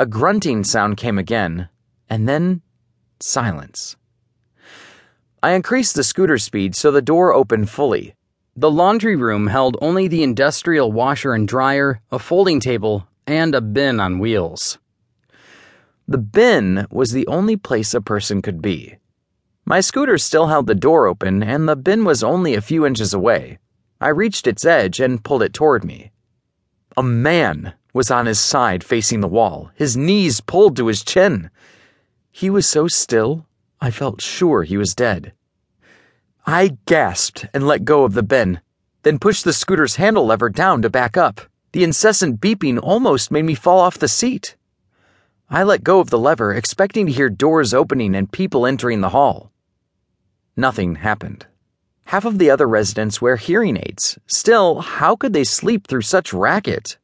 A grunting sound came again, and then silence. I increased the scooter speed so the door opened fully. The laundry room held only the industrial washer and dryer, a folding table, and a bin on wheels. The bin was the only place a person could be. My scooter still held the door open, and the bin was only a few inches away. I reached its edge and pulled it toward me. A man was on his side facing the wall, his knees pulled to his chin. He was so still, I felt sure he was dead. I gasped and let go of the bin, then pushed the scooter's handle lever down to back up. The incessant beeping almost made me fall off the seat. I let go of the lever, expecting to hear doors opening and people entering the hall. Nothing happened. Half of the other residents wear hearing aids. Still, how could they sleep through such racket?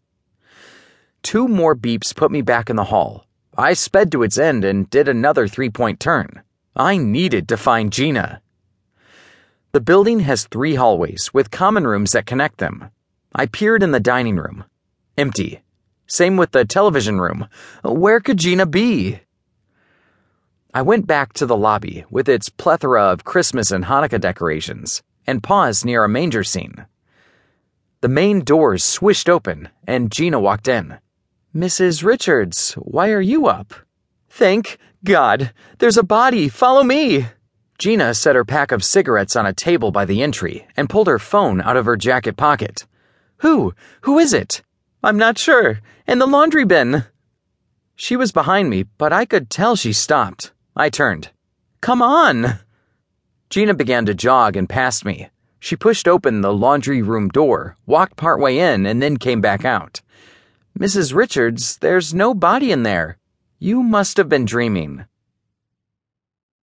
Two more beeps put me back in the hall. I sped to its end and did another three point turn. I needed to find Gina. The building has three hallways with common rooms that connect them. I peered in the dining room. Empty. Same with the television room. Where could Gina be? I went back to the lobby with its plethora of Christmas and Hanukkah decorations and paused near a manger scene. The main doors swished open and Gina walked in. Mrs. Richards, why are you up? Thank God, there's a body. Follow me. Gina set her pack of cigarettes on a table by the entry and pulled her phone out of her jacket pocket. Who? Who is it? I'm not sure. In the laundry bin. She was behind me, but I could tell she stopped. I turned. Come on. Gina began to jog and passed me. She pushed open the laundry room door, walked partway in, and then came back out. Mrs. Richards, there's no body in there. You must have been dreaming.